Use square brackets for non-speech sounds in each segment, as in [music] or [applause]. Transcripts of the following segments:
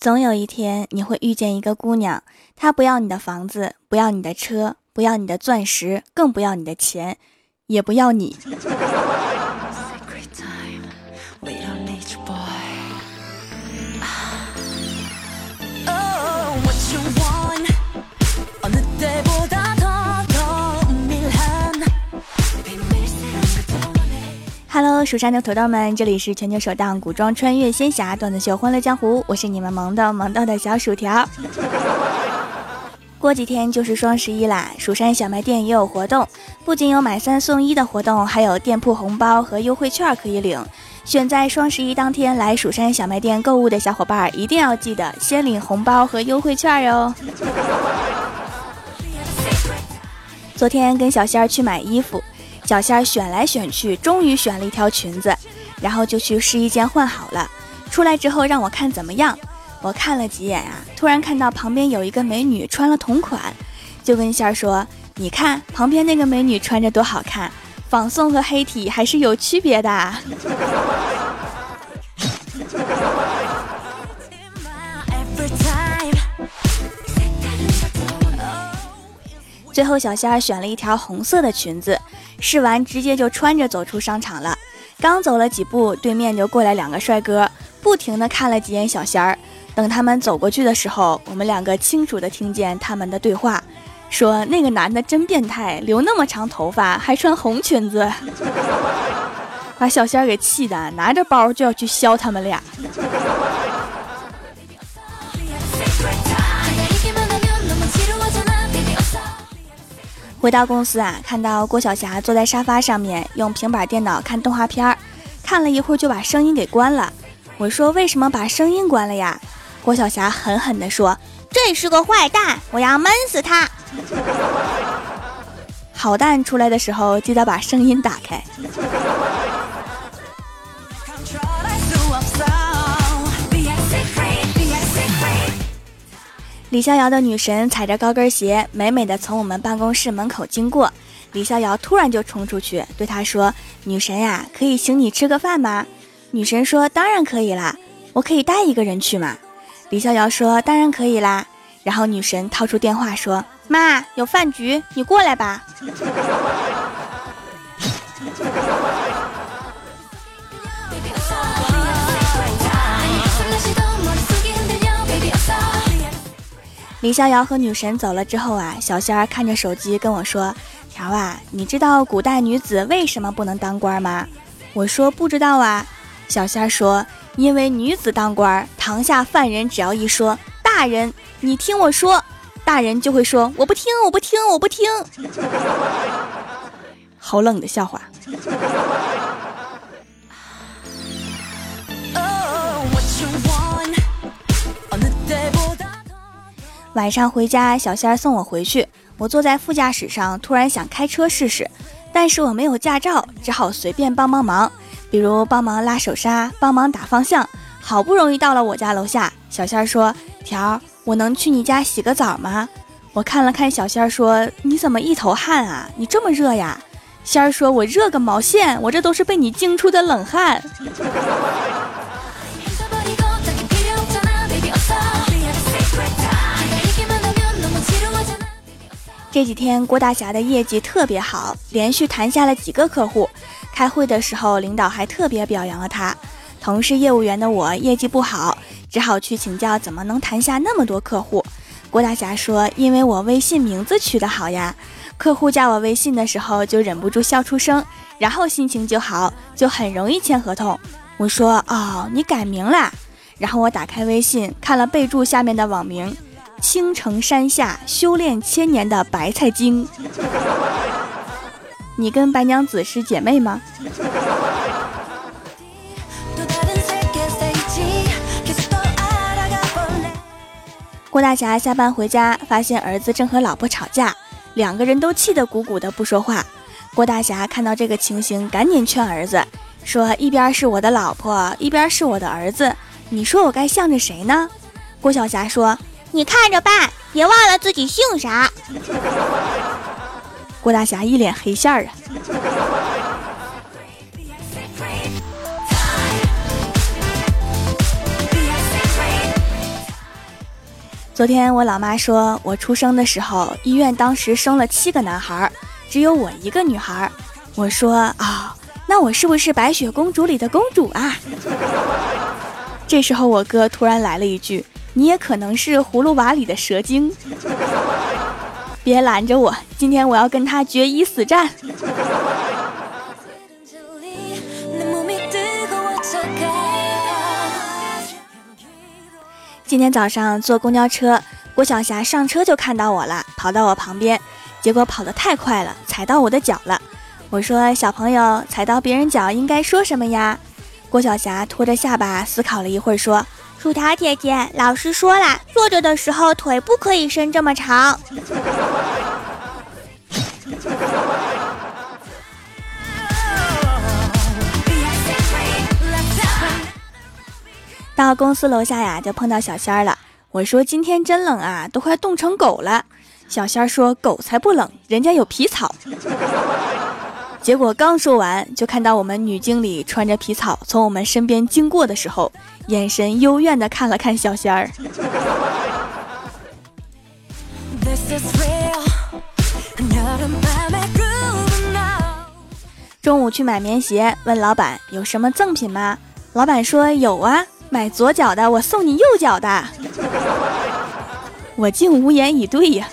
总有一天你会遇见一个姑娘，她不要你的房子，不要你的车，不要你的钻石，更不要你的钱，也不要你。Hello，蜀山的土豆们，这里是全球首档古装穿越仙侠段子秀《欢乐江湖》，我是你们萌的萌到的小薯条。过几天就是双十一啦，蜀山小卖店也有活动，不仅有买三送一的活动，还有店铺红包和优惠券可以领。选在双十一当天来蜀山小卖店购物的小伙伴，一定要记得先领红包和优惠券哟。昨天跟小仙儿去买衣服。小仙儿选来选去，终于选了一条裙子，然后就去试衣间换好了。出来之后让我看怎么样，我看了几眼啊，突然看到旁边有一个美女穿了同款，就跟仙儿说：“你看旁边那个美女穿着多好看，仿宋和黑体还是有区别的。”最后小仙儿选了一条红色的裙子。试完直接就穿着走出商场了，刚走了几步，对面就过来两个帅哥，不停的看了几眼小仙儿。等他们走过去的时候，我们两个清楚的听见他们的对话，说那个男的真变态，留那么长头发还穿红裙子，[laughs] 把小仙儿给气的，拿着包就要去削他们俩。回到公司啊，看到郭晓霞坐在沙发上面用平板电脑看动画片儿，看了一会儿就把声音给关了。我说：“为什么把声音关了呀？”郭晓霞狠狠地说：“这是个坏蛋，我要闷死他。[laughs] ”好蛋出来的时候记得把声音打开。李逍遥的女神踩着高跟鞋，美美的从我们办公室门口经过。李逍遥突然就冲出去，对她说：“女神呀，可以请你吃个饭吗？”女神说：“当然可以啦，我可以带一个人去吗？”李逍遥说：“当然可以啦。”然后女神掏出电话说：“妈，有饭局，你过来吧。”李逍遥和女神走了之后啊，小仙儿看着手机跟我说：“条啊，你知道古代女子为什么不能当官吗？”我说：“不知道啊。”小仙儿说：“因为女子当官，堂下犯人只要一说‘大人，你听我说’，大人就会说‘我不听，我不听，我不听’。”好冷的笑话。晚上回家，小仙儿送我回去。我坐在副驾驶上，突然想开车试试，但是我没有驾照，只好随便帮帮忙，比如帮忙拉手刹，帮忙打方向。好不容易到了我家楼下，小仙儿说：“条儿，我能去你家洗个澡吗？”我看了看小仙儿，说：“你怎么一头汗啊？你这么热呀？”仙儿说：“我热个毛线，我这都是被你惊出的冷汗。”这几天郭大侠的业绩特别好，连续谈下了几个客户。开会的时候，领导还特别表扬了他。同是业务员的我，业绩不好，只好去请教怎么能谈下那么多客户。郭大侠说：“因为我微信名字取得好呀，客户加我微信的时候就忍不住笑出声，然后心情就好，就很容易签合同。”我说：“哦，你改名啦。”然后我打开微信看了备注下面的网名。青城山下修炼千年的白菜精，你跟白娘子是姐妹吗？郭大侠下班回家，发现儿子正和老婆吵架，两个人都气得鼓鼓的不说话。郭大侠看到这个情形，赶紧劝儿子说：“一边是我的老婆，一边是我的儿子，你说我该向着谁呢？”郭晓霞说。你看着办，别忘了自己姓啥。郭大侠一脸黑线儿啊！昨天我老妈说我出生的时候，医院当时生了七个男孩，只有我一个女孩。我说啊，那我是不是白雪公主里的公主啊？这时候我哥突然来了一句：“你也可能是葫芦娃里的蛇精。[laughs] ”别拦着我，今天我要跟他决一死战。今天早上坐公交车，郭晓霞上车就看到我了，跑到我旁边，结果跑得太快了，踩到我的脚了。我说：“小朋友，踩到别人脚应该说什么呀？”郭晓霞拖着下巴思考了一会儿，说：“薯条姐姐，老师说了，坐着的时候腿不可以伸这么长。”到公司楼下呀，就碰到小仙儿了。我说今天真冷啊，都快冻成狗了。小仙儿说狗才不冷，人家有皮草。结果刚说完，就看到我们女经理穿着皮草从我们身边经过的时候，眼神幽怨的看了看小仙儿。中午去买棉鞋，问老板有什么赠品吗？老板说有啊。买左脚的，我送你右脚的。我竟无言以对呀。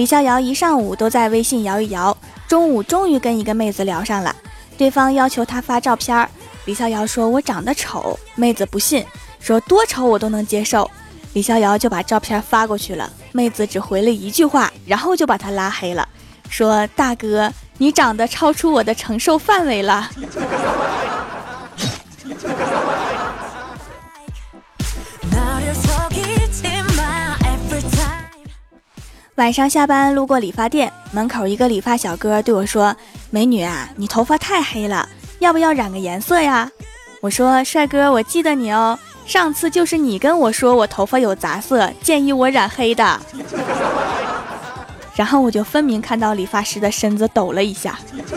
李逍遥一上午都在微信摇一摇，中午终于跟一个妹子聊上了。对方要求他发照片，李逍遥说：“我长得丑。”妹子不信，说：“多丑我都能接受。”李逍遥就把照片发过去了，妹子只回了一句话，然后就把他拉黑了。说大哥，你长得超出我的承受范围了。晚上下班路过理发店，门口一个理发小哥对我说：“美女啊，你头发太黑了，要不要染个颜色呀？”我说：“帅哥，我记得你哦，上次就是你跟我说我头发有杂色，建议我染黑的。” [laughs] 然后我就分明看到理发师的身子抖了一下。[laughs]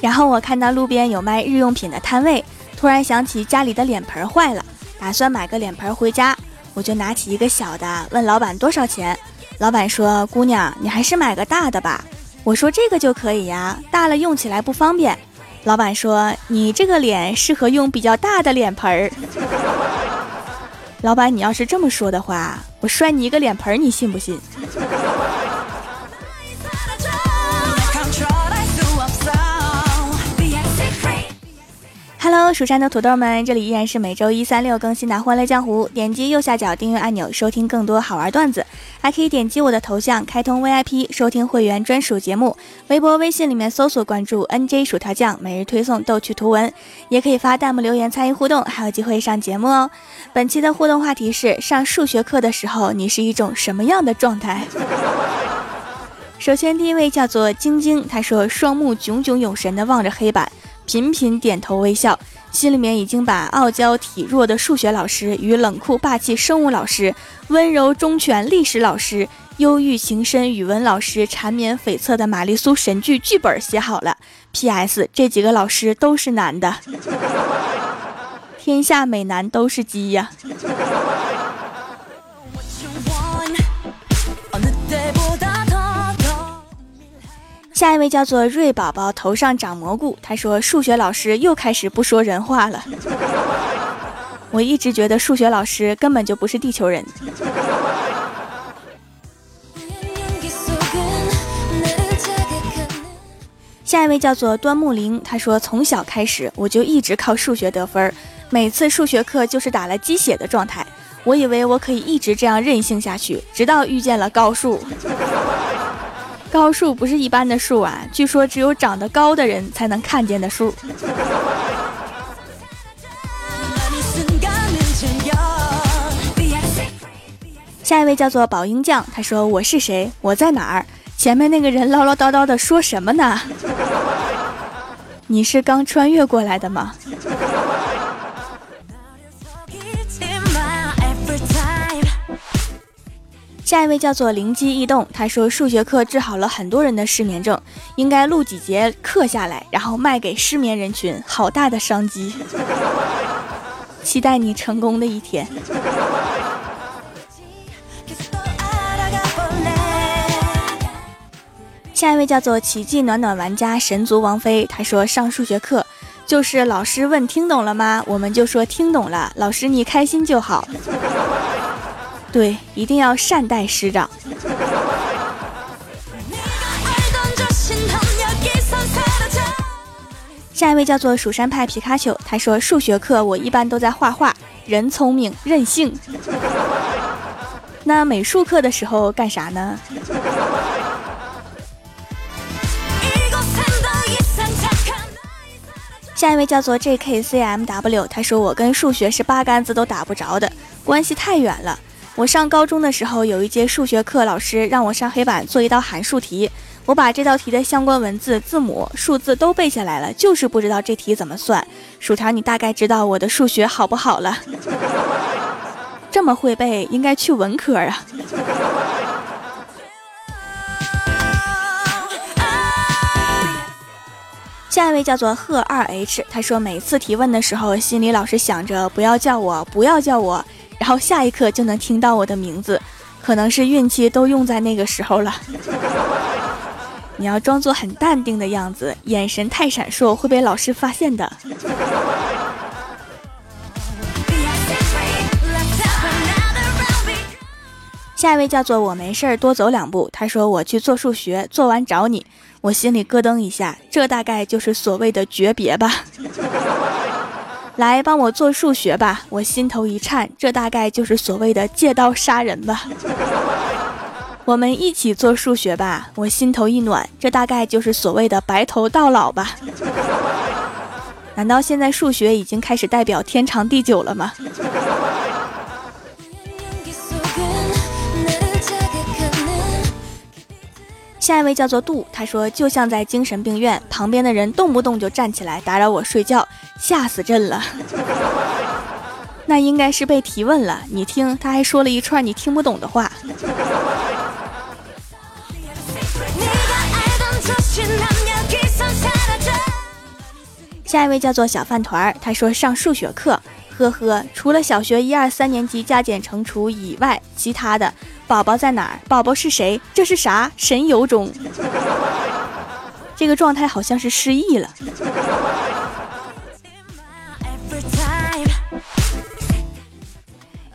然后我看到路边有卖日用品的摊位，突然想起家里的脸盆坏了，打算买个脸盆回家，我就拿起一个小的，问老板多少钱。老板说：“姑娘，你还是买个大的吧。”我说：“这个就可以呀，大了用起来不方便。”老板说：“你这个脸适合用比较大的脸盆儿。[laughs] ”老板，你要是这么说的话，我摔你一个脸盆，你信不信？Hello，蜀山的土豆们，这里依然是每周一、三、六更新的《欢乐江湖》。点击右下角订阅按钮，收听更多好玩段子，还可以点击我的头像开通 VIP，收听会员专属节目。微博、微信里面搜索关注 NJ 薯条酱，每日推送逗趣图文，也可以发弹幕留言参与互动，还有机会上节目哦。本期的互动话题是：上数学课的时候，你是一种什么样的状态？首先，第一位叫做晶晶，他说双目炯炯有神的望着黑板。频频点头微笑，心里面已经把傲娇体弱的数学老师与冷酷霸气生物老师、温柔忠犬历史老师、忧郁情深语文老师、缠绵悱恻的玛丽苏神剧剧本写好了。P.S. 这几个老师都是男的，[laughs] 天下美男都是鸡呀。下一位叫做瑞宝宝，头上长蘑菇。他说：“数学老师又开始不说人话了。[laughs] ”我一直觉得数学老师根本就不是地球人。下一位叫做端木林，他说：“从小开始我就一直靠数学得分，每次数学课就是打了鸡血的状态。我以为我可以一直这样任性下去，直到遇见了高数。”高数不是一般的数啊，据说只有长得高的人才能看见的数。下一位叫做宝英酱，他说：“我是谁？我在哪儿？前面那个人唠唠叨叨的说什么呢？你是刚穿越过来的吗？”下一位叫做灵机一动，他说数学课治好了很多人的失眠症，应该录几节课下来，然后卖给失眠人群，好大的商机！[laughs] 期待你成功的一天。下一位叫做奇迹暖暖玩家神族王菲，他说上数学课就是老师问听懂了吗？我们就说听懂了，老师你开心就好。对，一定要善待师长。下一位叫做蜀山派皮卡丘，他说数学课我一般都在画画，人聪明任性。那美术课的时候干啥呢？下一位叫做 J K C M W，他说我跟数学是八竿子都打不着的，关系太远了。我上高中的时候，有一节数学课，老师让我上黑板做一道函数题。我把这道题的相关文字、字母、数字都背下来了，就是不知道这题怎么算。薯条，你大概知道我的数学好不好了？[laughs] 这么会背，应该去文科啊。下一位叫做贺二 H，他说每次提问的时候，心里老是想着不要叫我，不要叫我。然后下一刻就能听到我的名字，可能是运气都用在那个时候了。[laughs] 你要装作很淡定的样子，眼神太闪烁会被老师发现的。下一位叫做我没事儿多走两步，他说我去做数学，做完找你，我心里咯噔一下，这大概就是所谓的诀别吧。来帮我做数学吧，我心头一颤，这大概就是所谓的借刀杀人吧。[laughs] 我们一起做数学吧，我心头一暖，这大概就是所谓的白头到老吧。难道现在数学已经开始代表天长地久了吗？下一位叫做杜，他说就像在精神病院，旁边的人动不动就站起来打扰我睡觉，吓死朕了。[laughs] 那应该是被提问了，你听，他还说了一串你听不懂的话。[laughs] 下一位叫做小饭团儿，他说上数学课。呵呵，除了小学一二三年级加减乘除以外，其他的宝宝在哪儿？宝宝是谁？这是啥？神游中，这个状态好像是失忆了。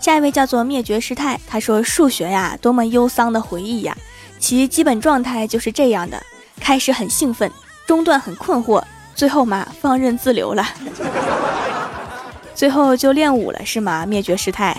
下一位叫做灭绝师太，他说数学呀，多么忧桑的回忆呀！其基本状态就是这样的：开始很兴奋，中段很困惑，最后嘛，放任自流了。[laughs] 最后就练武了是吗？灭绝师太。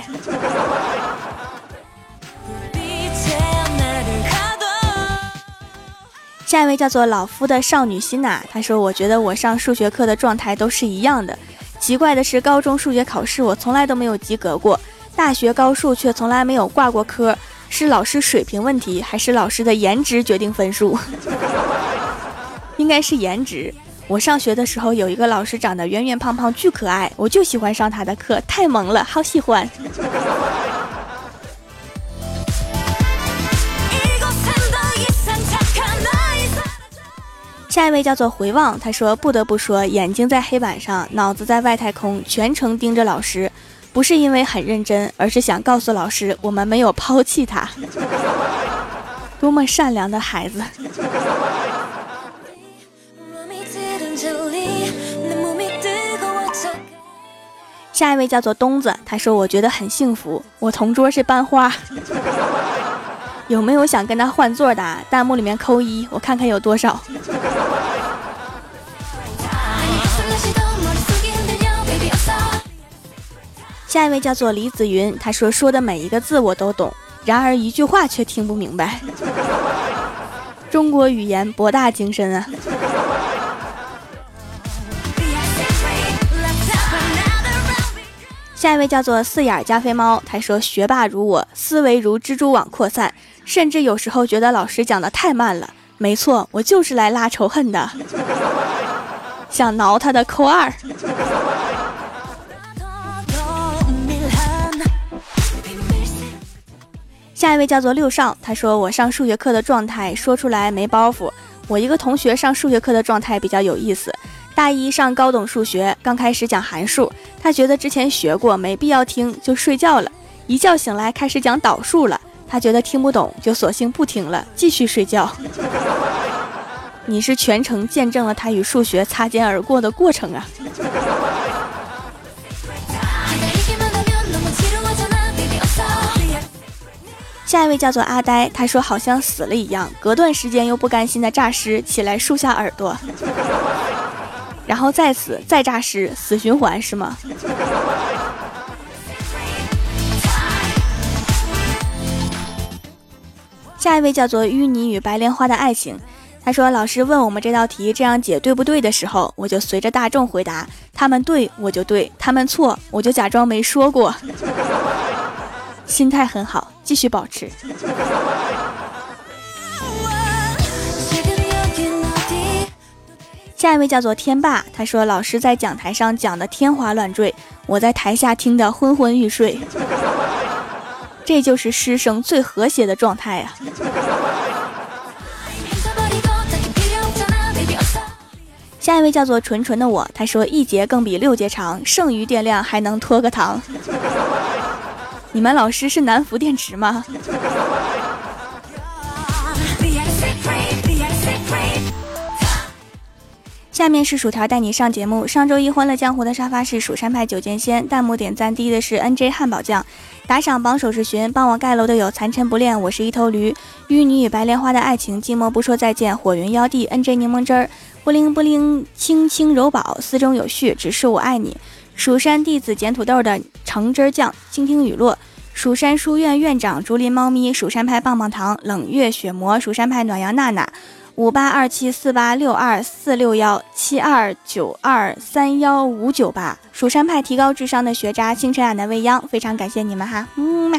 下一位叫做老夫的少女心呐，他说：“我觉得我上数学课的状态都是一样的。奇怪的是，高中数学考试我从来都没有及格过，大学高数却从来没有挂过科。是老师水平问题，还是老师的颜值决定分数？[laughs] 应该是颜值。”我上学的时候有一个老师长得圆圆胖胖巨可爱，我就喜欢上他的课，太萌了，好喜欢。下一位叫做回望，他说不得不说，眼睛在黑板上，脑子在外太空，全程盯着老师，不是因为很认真，而是想告诉老师我们没有抛弃他。[laughs] 多么善良的孩子。下一位叫做东子，他说：“我觉得很幸福，我同桌是班花，[laughs] 有没有想跟他换座的？弹幕里面扣一，我看看有多少。”下一位叫做李子云，他说：“说的每一个字我都懂，然而一句话却听不明白。[laughs] ”中国语言博大精深啊！下一位叫做四眼加菲猫，他说：“学霸如我，思维如蜘蛛网扩散，甚至有时候觉得老师讲的太慢了。”没错，我就是来拉仇恨的，想挠他的扣二。下一位叫做六少，他说我上数学课的状态说出来没包袱。我一个同学上数学课的状态比较有意思。大一上高等数学，刚开始讲函数，他觉得之前学过没必要听，就睡觉了。一觉醒来开始讲导数了，他觉得听不懂，就索性不听了，继续睡觉。[laughs] 你是全程见证了他与数学擦肩而过的过程啊！下一位叫做阿呆，他说好像死了一样，隔段时间又不甘心的诈尸，起来竖下耳朵，[laughs] 然后再死再诈尸，死循环是吗？下一位叫做淤泥与白莲花的爱情，他说老师问我们这道题这样解对不对的时候，我就随着大众回答，他们对我就对，他们错我就假装没说过。心态很好，继续保持。下一位叫做天霸，他说老师在讲台上讲的天花乱坠，我在台下听得昏昏欲睡。[laughs] 这就是师生最和谐的状态啊！下一位叫做纯纯的我，他说一节更比六节长，剩余电量还能拖个堂。你们老师是南孚电池吗？下面是薯条带你上节目。上周一欢乐江湖的沙发是蜀山派九剑仙，弹幕点赞第一的是 N J 汉堡酱，打赏榜首是寻，帮我盖楼的有残尘不恋，我是一头驴，淤泥与白莲花的爱情，寂寞不说再见，火云妖帝 N J 柠檬汁儿，不灵不灵，轻轻柔宝，丝中有序，只是我爱你。蜀山弟子捡土豆的橙汁酱，倾听雨落。蜀山书院院长竹林猫咪，蜀山派棒棒糖，冷月血魔，蜀山派暖阳娜娜，五八二七四八六二四六幺七二九二三幺五九八，蜀山派提高智商的学渣，星辰俺的未央，非常感谢你们哈，嗯嘛。